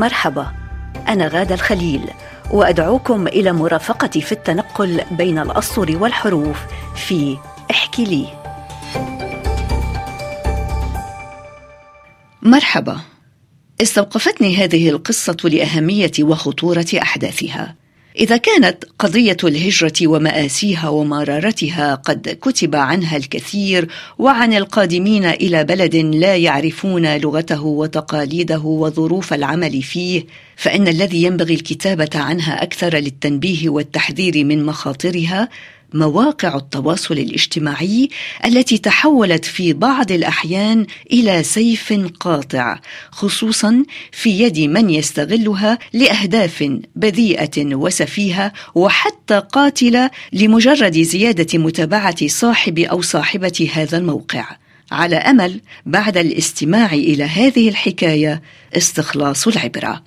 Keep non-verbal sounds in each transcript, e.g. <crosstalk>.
مرحبا. أنا غادة الخليل وأدعوكم إلى مرافقتي في التنقل بين الأسطر والحروف في احكي لي. مرحبا. استوقفتني هذه القصة لأهمية وخطورة أحداثها. إذا كانت قضية الهجرة ومآسيها ومرارتها قد كتب عنها الكثير وعن القادمين إلى بلد لا يعرفون لغته وتقاليده وظروف العمل فيه فإن الذي ينبغي الكتابة عنها أكثر للتنبيه والتحذير من مخاطرها مواقع التواصل الاجتماعي التي تحولت في بعض الأحيان إلى سيف قاطع خصوصا في يد من يستغلها لأهداف بذيئة وسفيهة وحتى قاتلة لمجرد زيادة متابعة صاحب أو صاحبة هذا الموقع. على أمل بعد الاستماع إلى هذه الحكاية استخلاص العبرة.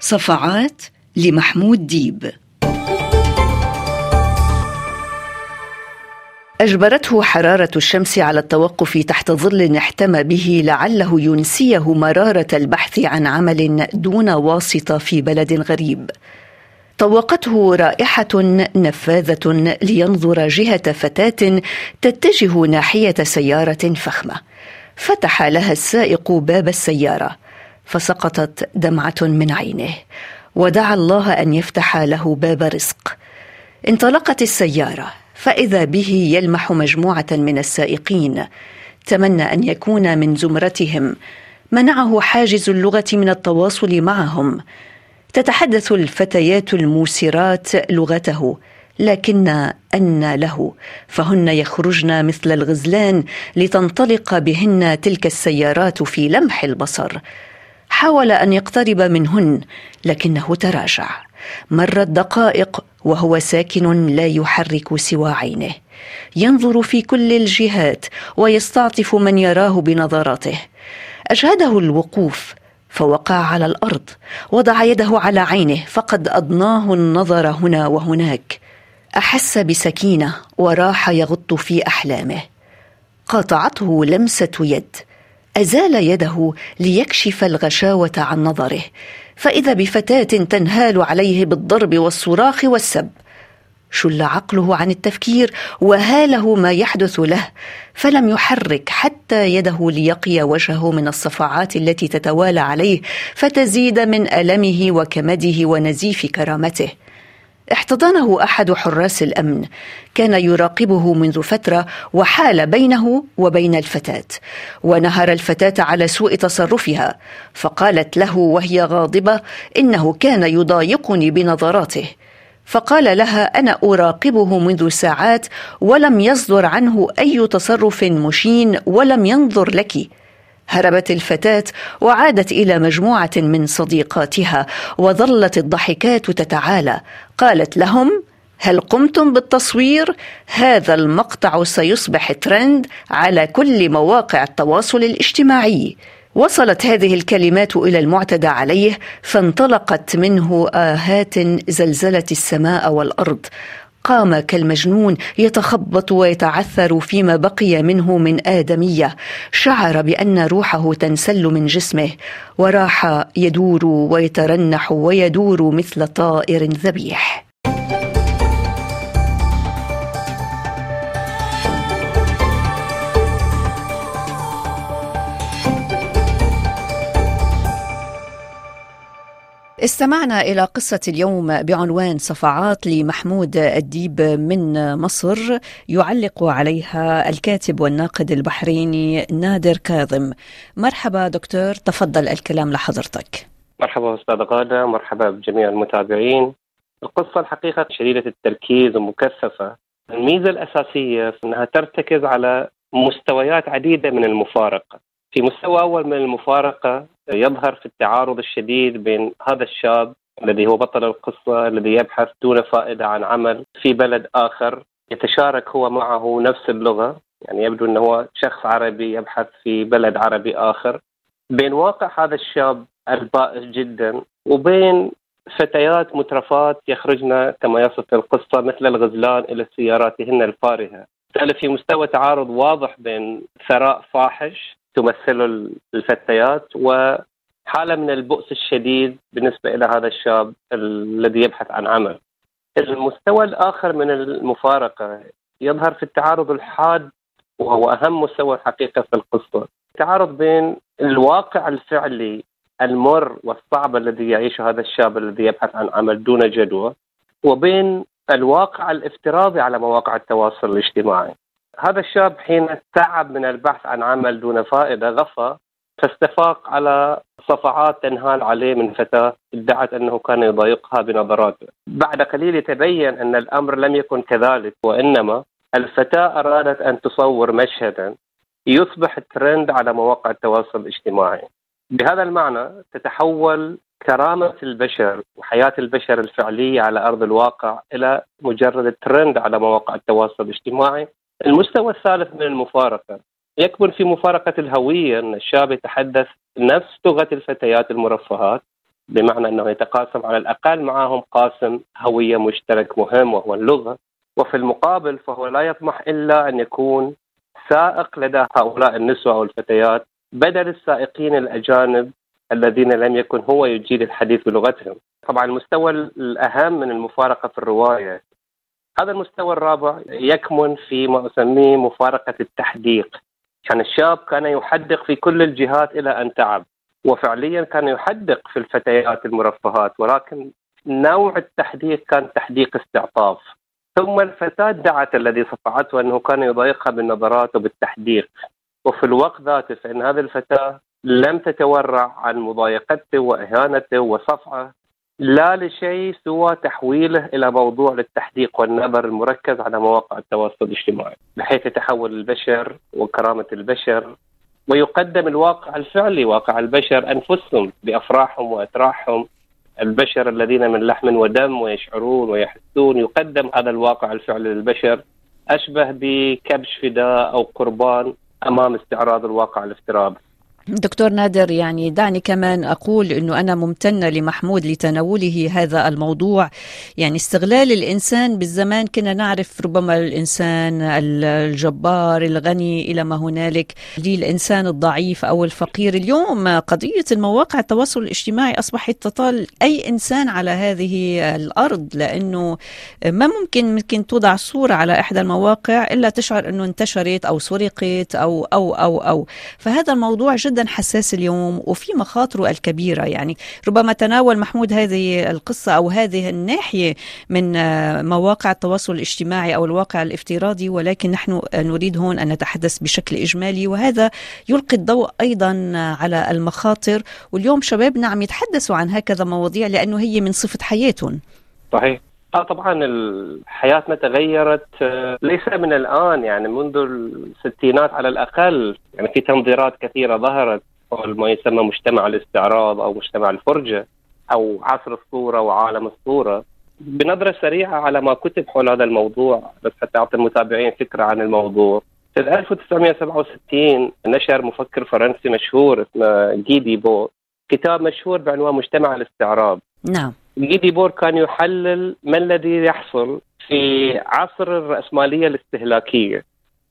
صفعات لمحمود ديب. أجبرته حرارة الشمس على التوقف تحت ظل احتمى به لعله ينسيه مرارة البحث عن عمل دون واسطة في بلد غريب. طوقته رائحة نفاذة لينظر جهة فتاة تتجه ناحية سيارة فخمة. فتح لها السائق باب السيارة. فسقطت دمعة من عينه ودعا الله أن يفتح له باب رزق. انطلقت السيارة. فإذا به يلمح مجموعة من السائقين. تمنى أن يكون من زمرتهم. منعه حاجز اللغة من التواصل معهم. تتحدث الفتيات الموسرات لغته لكن أن له. فهن يخرجن مثل الغزلان لتنطلق بهن تلك السيارات في لمح البصر. حاول أن يقترب منهن لكنه تراجع. مرت دقائق وهو ساكن لا يحرك سوى عينه. ينظر في كل الجهات ويستعطف من يراه بنظراته. اجهده الوقوف فوقع على الأرض وضع يده على عينه فقد أضناه النظر هنا وهناك. أحس بسكينة وراح يغط في أحلامه. قاطعته لمسة يد. أزال يده ليكشف الغشاوة عن نظره. فإذا بفتاة تنهال عليه بالضرب والصراخ والسب. شل عقله عن التفكير وهاله ما يحدث له فلم يحرك حتى يده ليقي وجهه من الصفعات التي تتوالى عليه فتزيد من ألمه وكمده ونزيف كرامته. احتضنه أحد حراس الأمن. كان يراقبه منذ فترة وحال بينه وبين الفتاة ونهر الفتاة على سوء تصرفها فقالت له وهي غاضبة إنه كان يضايقني بنظراته. فقال لها أنا أراقبه منذ ساعات ولم يصدر عنه أي تصرف مشين ولم ينظر لك. هربت الفتاة وعادت إلى مجموعة من صديقاتها وظلت الضحكات تتعالى. قالت لهم هل قمتم بالتصوير؟ هذا المقطع سيصبح ترند على كل مواقع التواصل الاجتماعي. وصلت هذه الكلمات إلى المعتدى عليه فانطلقت منه آهات زلزلت السماء والأرض. قام كالمجنون يتخبط ويتعثر فيما بقي منه من آدمية. شعر بأن روحه تنسل من جسمه وراح يدور ويترنح ويدور مثل طائر ذبيح. استمعنا إلى قصة اليوم بعنوان صفعات لمحمود الديب من مصر يعلق عليها الكاتب والناقد البحريني نادر كاظم. مرحبا دكتور تفضل الكلام لحضرتك. مرحبا أستاذ غادة مرحبا بجميع المتابعين. القصة الحقيقة شديدة التركيز ومكثفة. الميزة الأساسية أنها ترتكز على مستويات عديدة من المفارقة. في مستوى أول من المفارقة يظهر في التعارض الشديد بين هذا الشاب الذي هو بطل القصة الذي يبحث دون فائدة عن عمل في بلد آخر يتشارك هو معه نفس اللغة يعني يبدو أنه هو شخص عربي يبحث في بلد عربي آخر. بين واقع هذا الشاب البائس جدا وبين فتيات مترفات يخرجن كما يصف القصة مثل الغزلان إلى سياراتهن الفارهة. في مستوى تعارض واضح بين ثراء فاحش تمثله الفتيات وحالة من البؤس الشديد بالنسبة إلى هذا الشاب الذي يبحث عن عمل. المستوى الآخر من المفارقة يظهر في التعارض الحاد وهو أهم مستوى الحقيقة في القصة. التعارض بين الواقع الفعلي المر والصعب الذي يعيشه هذا الشاب الذي يبحث عن عمل دون جدوى وبين الواقع الافتراضي على مواقع التواصل الاجتماعي. هذا الشاب حين تعب من البحث عن عمل دون فائدة غفى فاستفاق على صفعات تنهال عليه من فتاة ادعت أنه كان يضايقها بنظراته. بعد قليل يتبين أن الأمر لم يكن كذلك وإنما الفتاة أرادت أن تصور مشهدا يصبح ترند على مواقع التواصل الاجتماعي. بهذا المعنى تتحول كرامة البشر وحياة البشر الفعلية على أرض الواقع إلى مجرد ترند على مواقع التواصل الاجتماعي المستوى الثالث من المفارقة. يكمن في مفارقة الهوية أن الشاب يتحدث نفس لغة الفتيات المرفهات بمعنى أنه يتقاسم على الأقل معهم قاسم هوية مشترك مهم وهو اللغة. وفي المقابل فهو لا يطمح إلا أن يكون سائق لدى هؤلاء النسوة أو الفتيات بدل السائقين الأجانب الذين لم يكن هو يجيد الحديث بلغتهم. طبعا المستوى الأهم من المفارقة في الرواية هذا المستوى الرابع يكمن في ما أسميه مفارقة التحديق. كان الشاب كان يحدق في كل الجهات إلى أن تعب وفعليا كان يحدق في الفتيات المرفهات ولكن نوع التحديق كان تحديق استعطاف. ثم الفتاة دعت الذي صفعته أنه كان يضايقها بالنظرات وبالتحديق. وفي الوقت ذاته فإن هذه الفتاة لم تتورع عن مضايقته وإهانته وصفعه لا لشيء سوى تحويله إلى موضوع للتحديق والنبر المركز على مواقع التواصل الاجتماعي بحيث يتحول البشر وكرامة البشر ويقدم الواقع الفعلي واقع البشر أنفسهم بأفراحهم وأتراحهم. البشر الذين من لحم ودم ويشعرون ويحسون يقدم هذا الواقع الفعلي للبشر أشبه بكبش فداء أو قربان أمام استعراض الواقع الافتراضي. دكتور نادر يعني دعني كمان أقول إنه أنا ممتنة لمحمود لتناوله هذا الموضوع. يعني استغلال الإنسان بالزمان كنا نعرف ربما الإنسان الجبار الغني إلى ما هنالك. للانسان الضعيف أو الفقير؟ اليوم قضية المواقع التواصل الاجتماعي أصبحت تطال أي إنسان على هذه الأرض لأنه ما ممكن ممكن توضع صورة على إحدى المواقع إلا تشعر إنه انتشرت أو سرقت أو أو أو أو. فهذا الموضوع جدا حساس اليوم وفي مخاطره الكبيرة. يعني ربما تناول محمود هذه القصة أو هذه الناحية من آه، مواقع التواصل الاجتماعي أو الواقع الافتراضي ولكن نحن نريد هون أن نتحدث بشكل إجمالي. وهذا يلقي الضوء أيضا على المخاطر. واليوم شبابنا عم يتحدثوا عن هكذا مواضيع لأنه هي من صفة حياتهم. صحيح. آه طبعا حياتنا تغيرت آه، ليس من الآن يعني منذ الستينات على الأقل. يعني في تنظيرات كثيرة ظهرت ما يسمى مجتمع الاستعراض أو مجتمع الفرجة أو عصر الصورة وعالم الصورة بنظرة سريعة على ما كتب حول هذا الموضوع بس حتى أعطي المتابعين فكرة عن الموضوع. في 1967 نشر مفكر فرنسي مشهور اسمه جيدي بو كتاب مشهور بعنوان مجتمع الاستعراض. نعم. جيدي بور كان يحلل ما الذي يحصل في عصر الرأسمالية الاستهلاكية.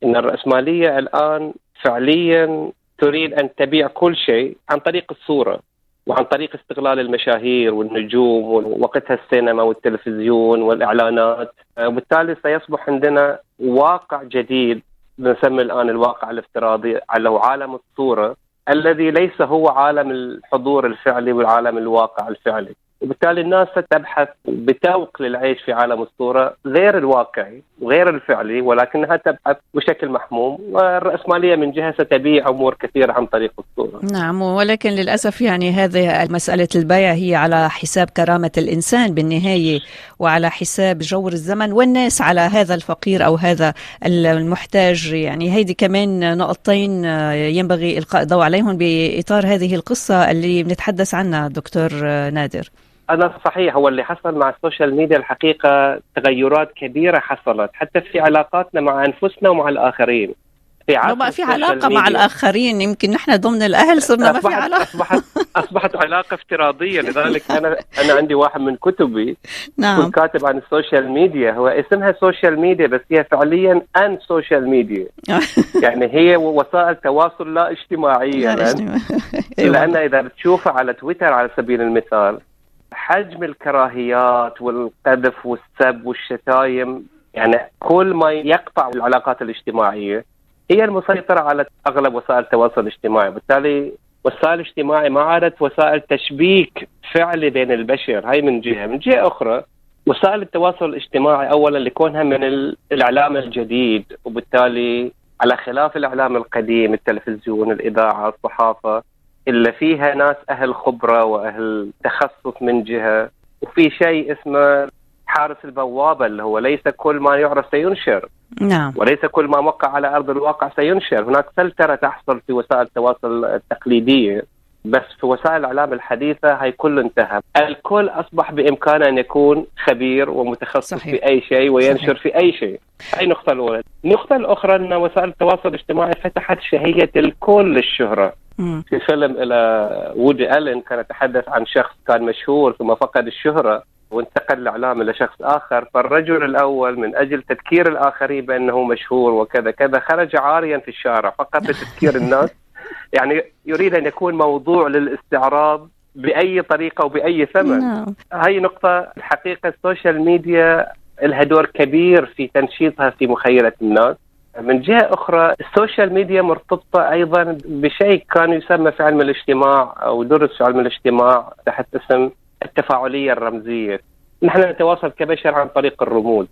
إن الرأسمالية الآن فعليا تريد أن تبيع كل شيء عن طريق الصورة وعن طريق استغلال المشاهير والنجوم ووقتها السينما والتلفزيون والإعلانات. وبالتالي سيصبح عندنا واقع جديد نسمي الآن الواقع الافتراضي على عالم الصورة الذي ليس هو عالم الحضور الفعلي والعالم الواقع الفعلي. وبالتالي الناس تبحث بتوق للعيش في عالم الصورة غير الواقعي وغير الفعلي ولكنها تبحث بشكل محموم. والرأسمالية من جهة ستبيع أمور كثيرة عن طريق الصورة. نعم ولكن للأسف يعني هذه مسألة البيع هي على حساب كرامة الإنسان بالنهاية وعلى حساب جور الزمن والناس على هذا الفقير أو هذا المحتاج. يعني هيدي كمان نقطتين ينبغي إلقاء الضوء عليهم بإطار هذه القصة اللي بنتحدث عنها دكتور نادر. أنا صحيح هو اللي حصل مع السوشيال ميديا الحقيقة تغيرات كبيرة حصلت حتى في علاقاتنا مع أنفسنا ومع الآخرين. في ما في علاقة مع الآخرين يمكن نحن ضمن الأهل صرنا ما في علاقة. أصبحت أصبحت علاقة افتراضية لذلك أنا أنا عندي واحد من كتبي نعم. كنت كاتب عن ال social media هو اسمها social media بس هي فعليا unsocial media. <laughs> يعني هي وسائل تواصل لا اجتماعيه لا لأن. أيوة. لأن إذا بتشوفها على تويتر على سبيل المثال حجم الكراهيات والقذف والسب والشتايم يعني كل ما يقطع العلاقات الاجتماعية هي المسيطرة على أغلب وسائل التواصل الاجتماعي. بالتالي وسائل الاجتماعي ما عادت وسائل تشبيك فعلي بين البشر. هاي من جهة. من جهة أخرى وسائل التواصل الاجتماعي اولا لكونها من ال- الإعلام الجديد وبالتالي على خلاف الإعلام القديم التلفزيون الإذاعة الصحافة اللي فيها ناس أهل خبرة وأهل تخصص من جهة وفي شيء اسمه حارس البوابة اللي هو ليس كل ما يعرف سينشر نعم وليس كل ما وقع على أرض الواقع سينشر، هناك فلتره تحصل في وسائل التواصل التقليدية بس في وسائل الإعلام الحديثة هاي كله انتهى، الكل أصبح بإمكانه أن يكون خبير ومتخصص صحيح. في أي شيء وينشر صحيح. في أي شيء. هاي النقطه الأولى، النقطة الأخرى إن وسائل التواصل الاجتماعي فتحت شهية الكل للشهرة،. في فيلم إلى وودي ألين كان يتحدث عن شخص كان مشهور ثم فقد الشهرة وانتقل الاعلام إلى شخص آخر فالرجل الأول من أجل تذكير الآخرين بأنه مشهور وكذا كذا خرج عاريا في الشارع فقط لتذكير <laughs> الناس. يعني يريد أن يكون موضوع للاستعراض بأي طريقة وباي ثمن. نعم. هاي نقطة الحقيقة ال social media لها دور كبير في تنشيطها في مخيلة الناس. من جهة أخرى ال social media مرتبطة أيضا بشيء كان يسمى في علم الاجتماع أو درس في علم الاجتماع تحت اسم التفاعلية الرمزية. نحن نتواصل كبشر عن طريق الرموز.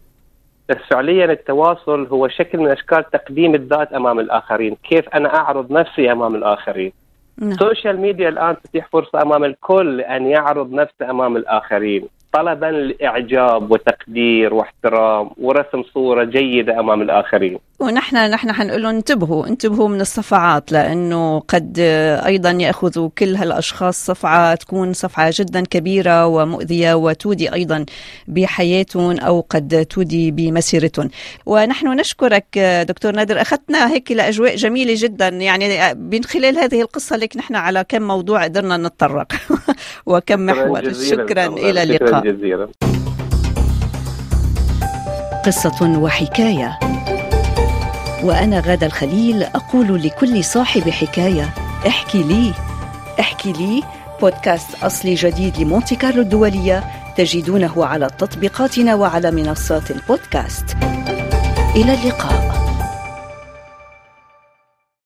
بس فعليا التواصل هو شكل من أشكال تقديم الذات أمام الآخرين. كيف أنا أعرض نفسي أمام الآخرين؟ نعم. ال social media الآن تتيح فرصة أمام الكل أن يعرض نفسه أمام الآخرين. طلبا لاعجاب وتقدير واحترام ورسم صورة جيدة أمام الآخرين. ونحن نحن حنقول لهم انتبهوا انتبهوا من الصفعات لأنه قد أيضا ياخذوا كل هالأشخاص صفعة تكون صفعة جدا كبيرة ومؤذية وتودي أيضا بحياتهم أو قد تودي بمسيرتهم ونحن نشكرك دكتور نادر أخذتنا هيك لأجواء جميلة جدا يعني من خلال هذه القصة لك نحن على كم موضوع قدرنا نتطرق <laughs> وكم محور. شكرا. إلى شكرا جزيلا. قصة وحكاية. وأنا غادة الخليل أقول لكل صاحب حكاية احكي لي. احكي لي بودكاست أصلي جديد لمونتي كارلو الدولية تجدونه على تطبيقاتنا وعلى منصات البودكاست. إلى اللقاء.